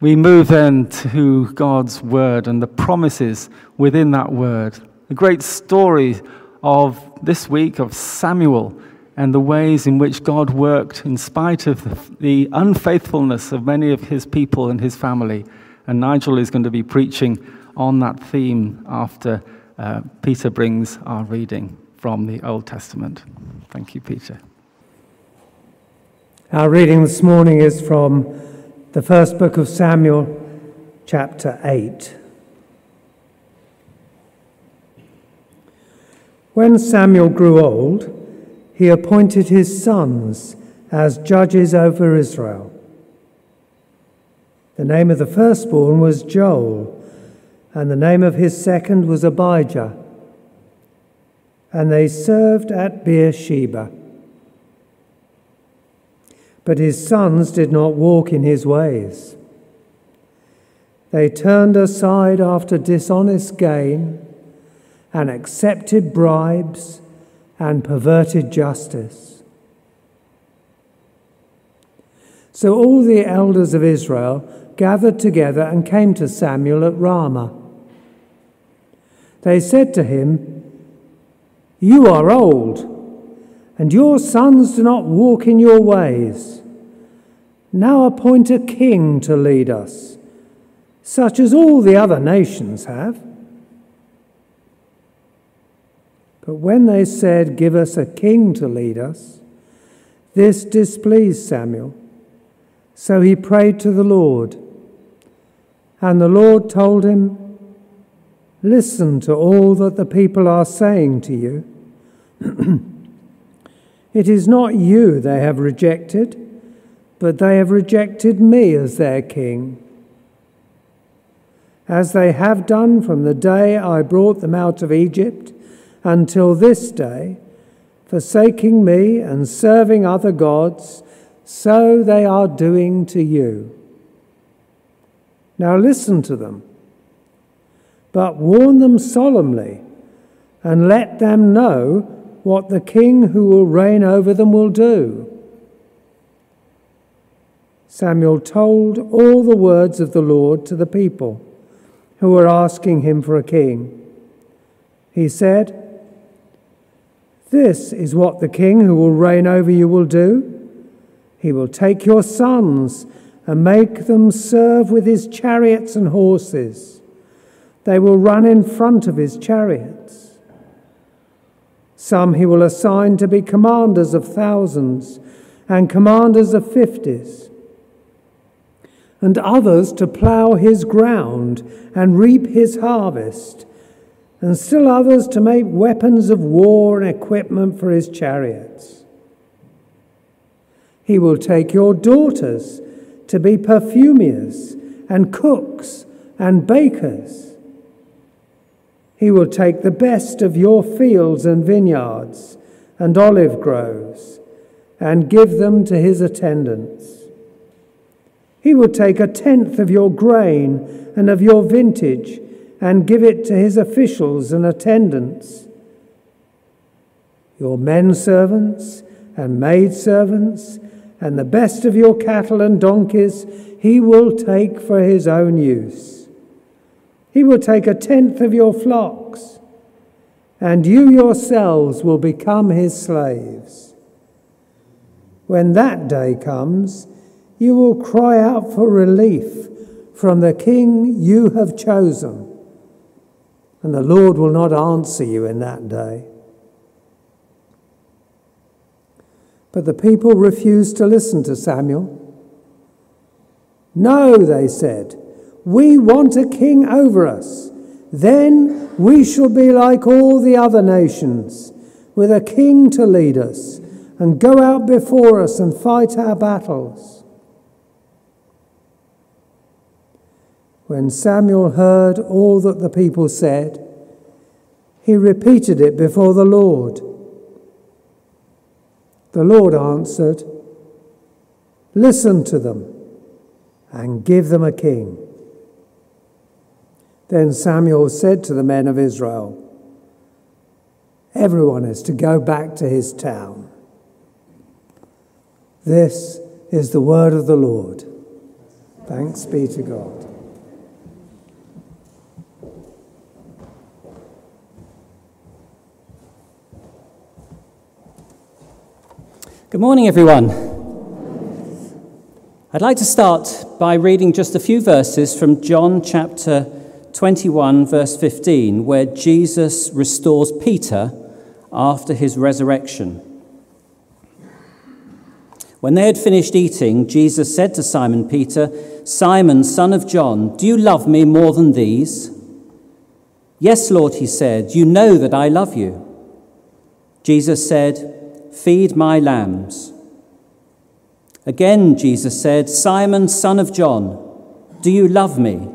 We move then to God's word and the promises within that word. The great story of this week of Samuel and the ways in which God worked in spite of the unfaithfulness of many of his people and his family. And Nigel is going to be preaching on that theme after uh, Peter brings our reading from the Old Testament. Thank you, Peter. Our reading this morning is from the first book of Samuel, chapter 8. When Samuel grew old, he appointed his sons as judges over Israel. The name of the firstborn was Joel, and the name of his second was Abijah. And they served at Beersheba. But his sons did not walk in his ways. They turned aside after dishonest gain and accepted bribes and perverted justice. So all the elders of Israel gathered together and came to Samuel at Ramah. They said to him, You are old and your sons do not walk in your ways. Now appoint a king to lead us, such as all the other nations have. But when they said, Give us a king to lead us, this displeased Samuel. So he prayed to the Lord. And the Lord told him, Listen to all that the people are saying to you. It is not you they have rejected, but they have rejected me as their king. As they have done from the day I brought them out of Egypt until this day, forsaking me and serving other gods, so they are doing to you. Now listen to them, but warn them solemnly and let them know what the king who will reign over them will do. Samuel told all the words of the Lord to the people who were asking him for a king. He said, This is what the king who will reign over you will do. He will take your sons and make them serve with his chariots and horses. They will run in front of his chariots. Some he will assign to be commanders of thousands and commanders of fifties, and others to plough his ground and reap his harvest, and still others to make weapons of war and equipment for his chariots. He will take your daughters to be perfumiers and cooks and bakers he will take the best of your fields and vineyards and olive groves and give them to his attendants. He will take a tenth of your grain and of your vintage and give it to his officials and attendants. Your men servants and maid servants and the best of your cattle and donkeys he will take for his own use. He will take a tenth of your flocks, and you yourselves will become his slaves. When that day comes, you will cry out for relief from the king you have chosen, and the Lord will not answer you in that day. But the people refused to listen to Samuel. No, they said. We want a king over us. Then we shall be like all the other nations, with a king to lead us and go out before us and fight our battles. When Samuel heard all that the people said, he repeated it before the Lord. The Lord answered, Listen to them and give them a king. Then Samuel said to the men of Israel, Everyone is to go back to his town. This is the word of the Lord. Thanks be to God. Good morning, everyone. I'd like to start by reading just a few verses from John chapter 21, verse 15, where Jesus restores Peter after his resurrection. When they had finished eating, Jesus said to Simon Peter, Simon, son of John, do you love me more than these? Yes, Lord, he said, you know that I love you. Jesus said, Feed my lambs. Again, Jesus said, Simon, son of John, do you love me?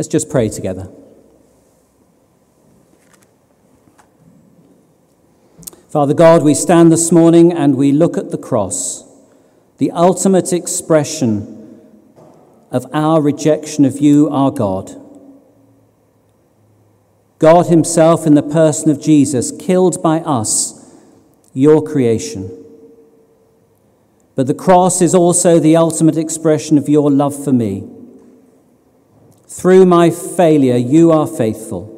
Let's just pray together. Father God, we stand this morning and we look at the cross, the ultimate expression of our rejection of you, our God. God Himself, in the person of Jesus, killed by us, your creation. But the cross is also the ultimate expression of your love for me. Through my failure, you are faithful.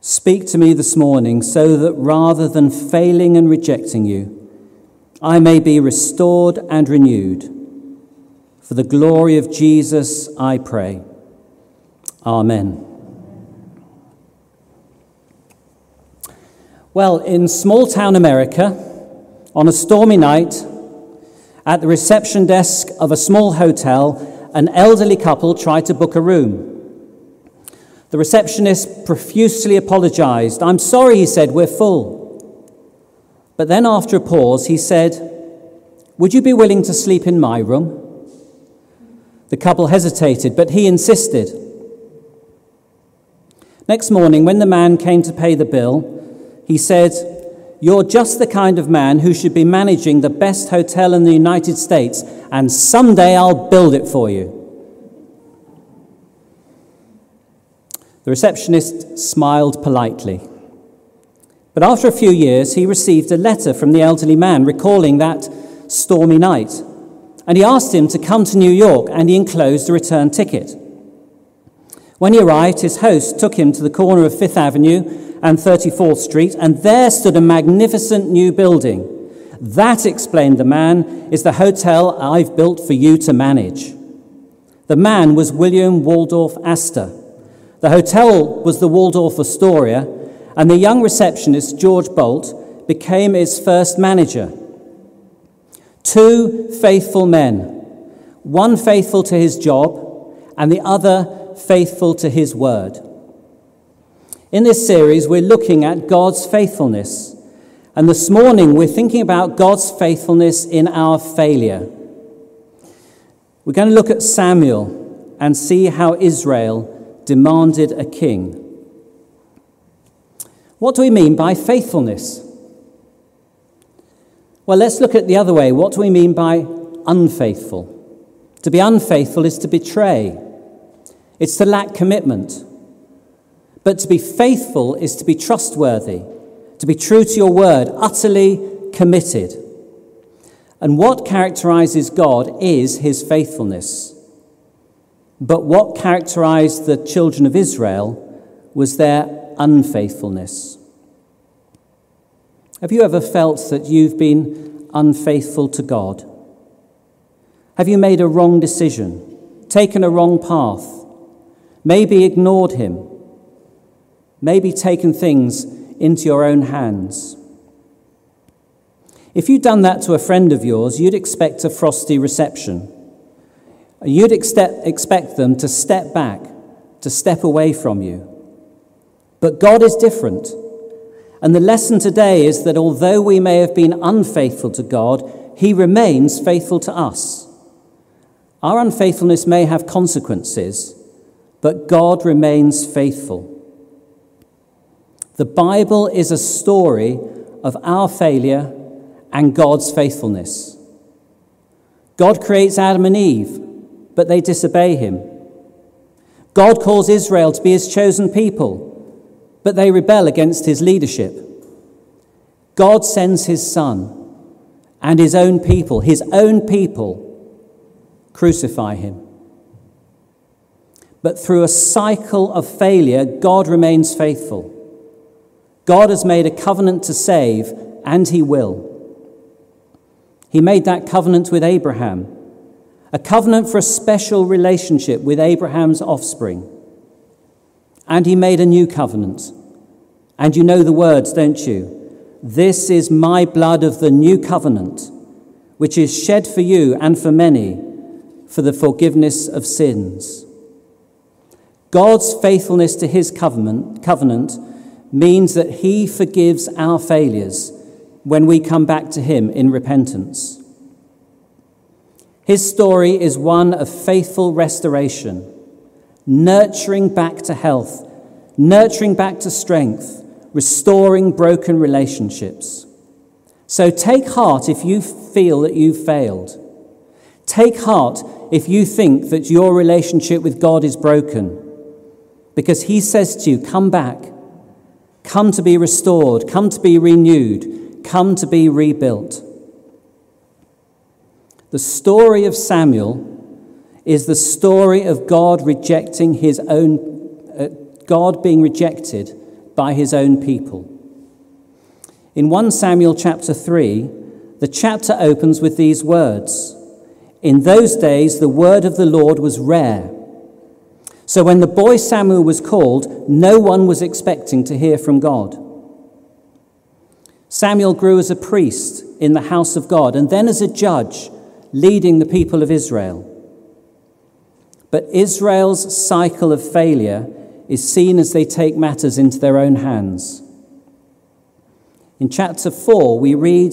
Speak to me this morning so that rather than failing and rejecting you, I may be restored and renewed. For the glory of Jesus, I pray. Amen. Well, in small town America, on a stormy night, at the reception desk of a small hotel, an elderly couple tried to book a room. The receptionist profusely apologized. I'm sorry, he said, we're full. But then, after a pause, he said, Would you be willing to sleep in my room? The couple hesitated, but he insisted. Next morning, when the man came to pay the bill, he said, You're just the kind of man who should be managing the best hotel in the United States, and someday I'll build it for you. The receptionist smiled politely. But after a few years, he received a letter from the elderly man recalling that stormy night. And he asked him to come to New York, and he enclosed a return ticket. When he arrived, his host took him to the corner of Fifth Avenue and 34th Street, and there stood a magnificent new building. That, explained the man, is the hotel I've built for you to manage. The man was William Waldorf Astor. The hotel was the Waldorf Astoria, and the young receptionist, George Boldt, became its first manager. Two faithful men, one faithful to his job, and the other faithful to his word. In this series, we're looking at God's faithfulness. And this morning, we're thinking about God's faithfulness in our failure. We're going to look at Samuel and see how Israel demanded a king. What do we mean by faithfulness? Well, let's look at the other way. What do we mean by unfaithful? To be unfaithful is to betray, it's to lack commitment. But to be faithful is to be trustworthy, to be true to your word, utterly committed. And what characterizes God is his faithfulness. But what characterized the children of Israel was their unfaithfulness. Have you ever felt that you've been unfaithful to God? Have you made a wrong decision, taken a wrong path, maybe ignored Him? maybe taken things into your own hands. If you'd done that to a friend of yours, you'd expect a frosty reception. You'd expect them to step back, to step away from you. But God is different. And the lesson today is that although we may have been unfaithful to God, he remains faithful to us. Our unfaithfulness may have consequences, but God remains faithful. The Bible is a story of our failure and God's faithfulness. God creates Adam and Eve, but they disobey him. God calls Israel to be his chosen people, but they rebel against his leadership. God sends his son, and his own people, his own people, crucify him. But through a cycle of failure, God remains faithful. God has made a covenant to save, and he will. He made that covenant with Abraham, a covenant for a special relationship with Abraham's offspring. And he made a new covenant. And you know the words, don't you? This is my blood of the new covenant, which is shed for you and for many for the forgiveness of sins. God's faithfulness to his covenant, covenant means that he forgives our failures when we come back to him in repentance. His story is one of faithful restoration, nurturing back to health, nurturing back to strength, restoring broken relationships. So take heart if you feel that you've failed. Take heart if you think that your relationship with God is broken. Because He says to you, Come back. Come to be restored. Come to be renewed. Come to be rebuilt. The story of Samuel is the story of God rejecting his own, uh, God being rejected by his own people. In 1 Samuel chapter 3, the chapter opens with these words In those days, the word of the Lord was rare. So when the boy Samuel was called, no one was expecting to hear from God. Samuel grew as a priest in the house of God and then as a judge, leading the people of Israel. But Israel's cycle of failure is seen as they take matters into their own hands. In chapter 4, we read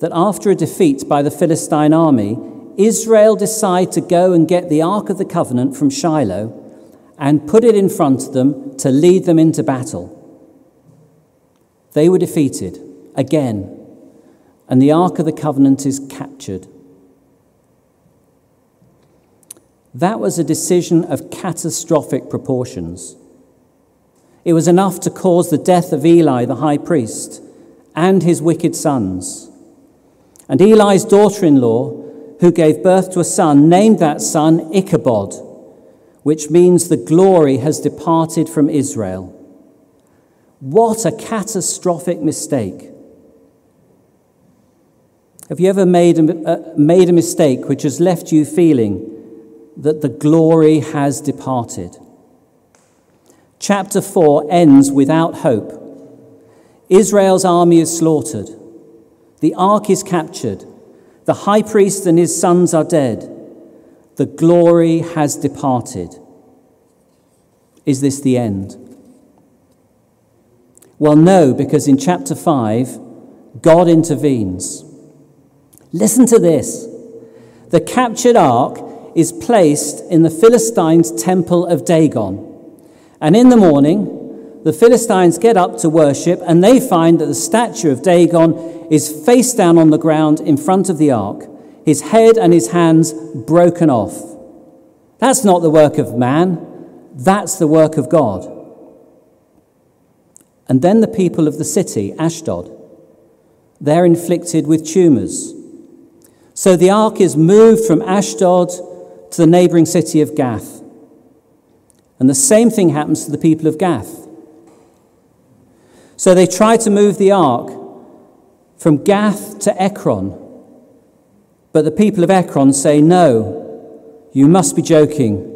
that after a defeat by the Philistine army, Israel decide to go and get the Ark of the Covenant from Shiloh and put it in front of them to lead them into battle. They were defeated again, and the Ark of the Covenant is captured. That was a decision of catastrophic proportions. It was enough to cause the death of Eli, the high priest, and his wicked sons. And Eli's daughter in law, who gave birth to a son, named that son Ichabod, which means the glory has departed from Israel. What a catastrophic mistake. Have you ever made a, uh, made a mistake which has left you feeling that the glory has departed? Chapter 4 ends without hope. Israel's army is slaughtered. The ark is captured. The high priest and his sons are dead. The glory has departed. Is this the end? Well, no, because in chapter 5, God intervenes. Listen to this. The captured ark is placed in the Philistines' temple of Dagon. And in the morning, the Philistines get up to worship, and they find that the statue of Dagon is face down on the ground in front of the ark, his head and his hands broken off. That's not the work of man, that's the work of God. And then the people of the city, Ashdod, they're inflicted with tumors. So the ark is moved from Ashdod to the neighboring city of Gath. And the same thing happens to the people of Gath. So they try to move the ark from Gath to Ekron. But the people of Ekron say, No, you must be joking.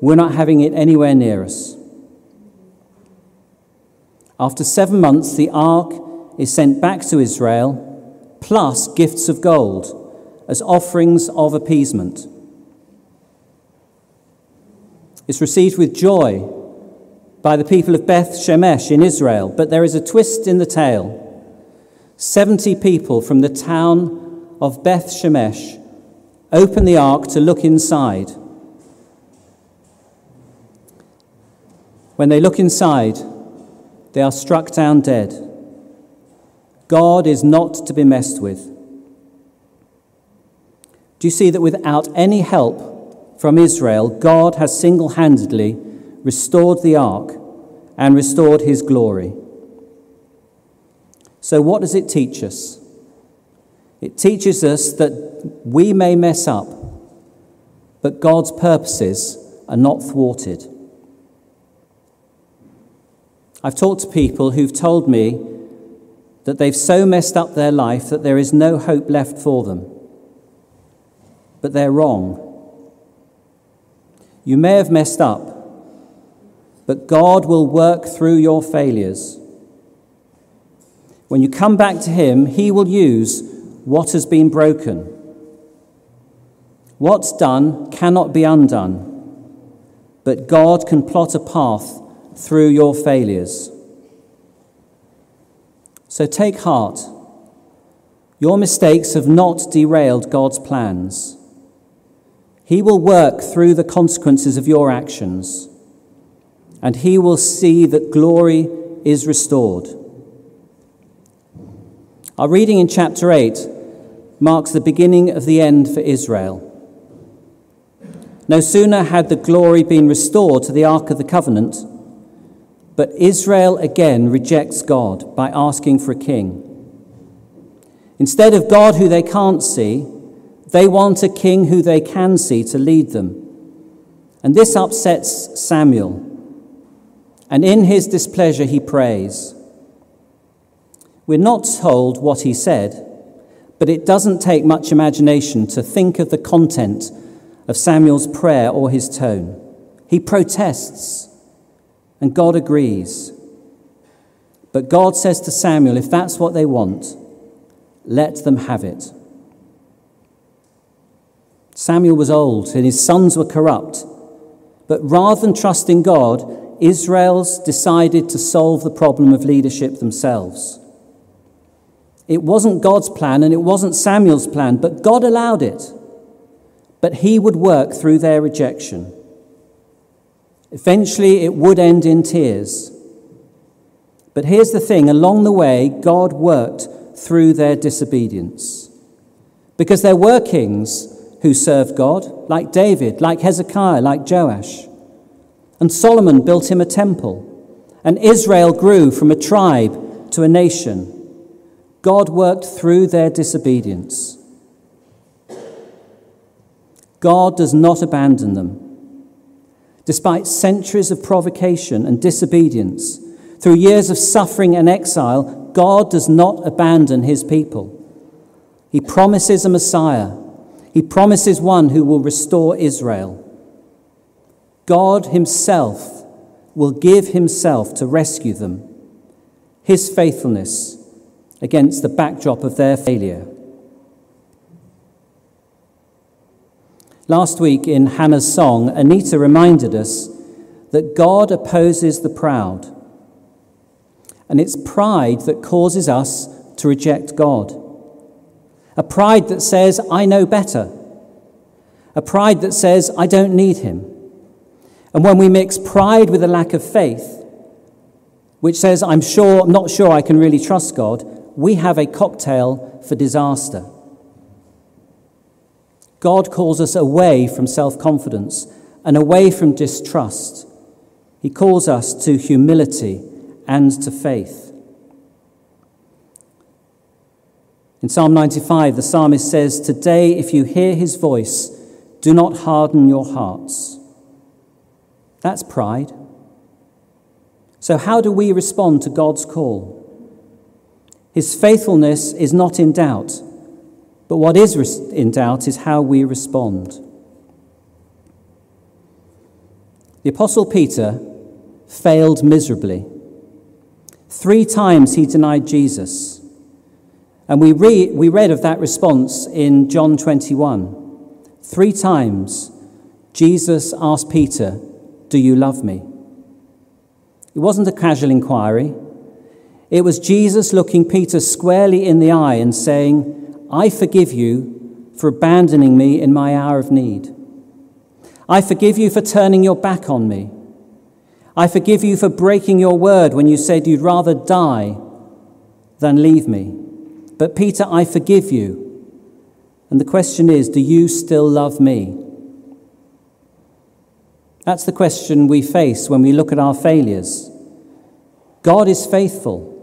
We're not having it anywhere near us. After seven months, the ark is sent back to Israel, plus gifts of gold as offerings of appeasement. It's received with joy by the people of Beth Shemesh in Israel, but there is a twist in the tale. 70 people from the town of Beth Shemesh open the ark to look inside. When they look inside, they are struck down dead. God is not to be messed with. Do you see that without any help from Israel, God has single handedly restored the ark and restored his glory? So, what does it teach us? It teaches us that we may mess up, but God's purposes are not thwarted. I've talked to people who've told me that they've so messed up their life that there is no hope left for them. But they're wrong. You may have messed up, but God will work through your failures. When you come back to Him, He will use what has been broken. What's done cannot be undone, but God can plot a path through your failures. So take heart. Your mistakes have not derailed God's plans. He will work through the consequences of your actions, and He will see that glory is restored. Our reading in chapter 8 marks the beginning of the end for Israel. No sooner had the glory been restored to the Ark of the Covenant but Israel again rejects God by asking for a king. Instead of God who they can't see, they want a king who they can see to lead them. And this upsets Samuel. And in his displeasure, he prays. We're not told what he said, but it doesn't take much imagination to think of the content of Samuel's prayer or his tone. He protests. And God agrees. But God says to Samuel, if that's what they want, let them have it. Samuel was old and his sons were corrupt. But rather than trusting God, Israel's decided to solve the problem of leadership themselves. It wasn't God's plan and it wasn't Samuel's plan, but God allowed it. But he would work through their rejection. Eventually, it would end in tears. But here's the thing along the way, God worked through their disobedience. Because there were kings who served God, like David, like Hezekiah, like Joash. And Solomon built him a temple. And Israel grew from a tribe to a nation. God worked through their disobedience. God does not abandon them. Despite centuries of provocation and disobedience, through years of suffering and exile, God does not abandon his people. He promises a Messiah. He promises one who will restore Israel. God himself will give himself to rescue them. His faithfulness against the backdrop of their failure. Last week in Hannah's song, Anita reminded us that God opposes the proud. And it's pride that causes us to reject God. A pride that says, I know better. A pride that says, I don't need him. And when we mix pride with a lack of faith, which says, I'm sure, I'm not sure I can really trust God, we have a cocktail for disaster. God calls us away from self confidence and away from distrust. He calls us to humility and to faith. In Psalm 95, the psalmist says, Today, if you hear his voice, do not harden your hearts. That's pride. So, how do we respond to God's call? His faithfulness is not in doubt. But what is in doubt is how we respond. The Apostle Peter failed miserably. Three times he denied Jesus. And we, re- we read of that response in John 21. Three times Jesus asked Peter, Do you love me? It wasn't a casual inquiry. It was Jesus looking Peter squarely in the eye and saying, I forgive you for abandoning me in my hour of need. I forgive you for turning your back on me. I forgive you for breaking your word when you said you'd rather die than leave me. But Peter, I forgive you. And the question is do you still love me? That's the question we face when we look at our failures. God is faithful.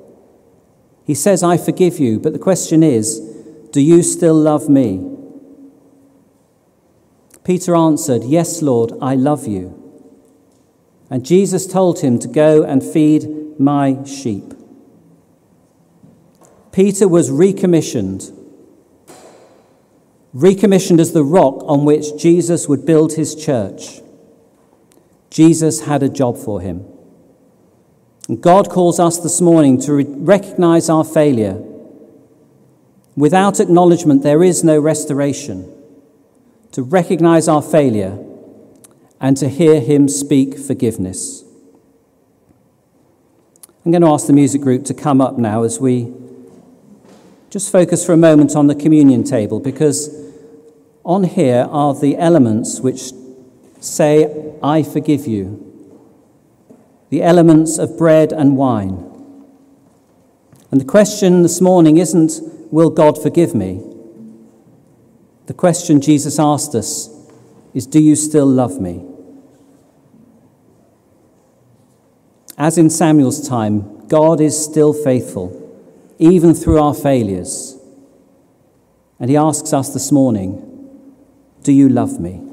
He says, I forgive you. But the question is, do you still love me? Peter answered, Yes, Lord, I love you. And Jesus told him to go and feed my sheep. Peter was recommissioned, recommissioned as the rock on which Jesus would build his church. Jesus had a job for him. God calls us this morning to re- recognize our failure. Without acknowledgement, there is no restoration. To recognize our failure and to hear Him speak forgiveness. I'm going to ask the music group to come up now as we just focus for a moment on the communion table because on here are the elements which say, I forgive you. The elements of bread and wine. And the question this morning isn't, Will God forgive me? The question Jesus asked us is, Do you still love me? As in Samuel's time, God is still faithful, even through our failures. And he asks us this morning, Do you love me?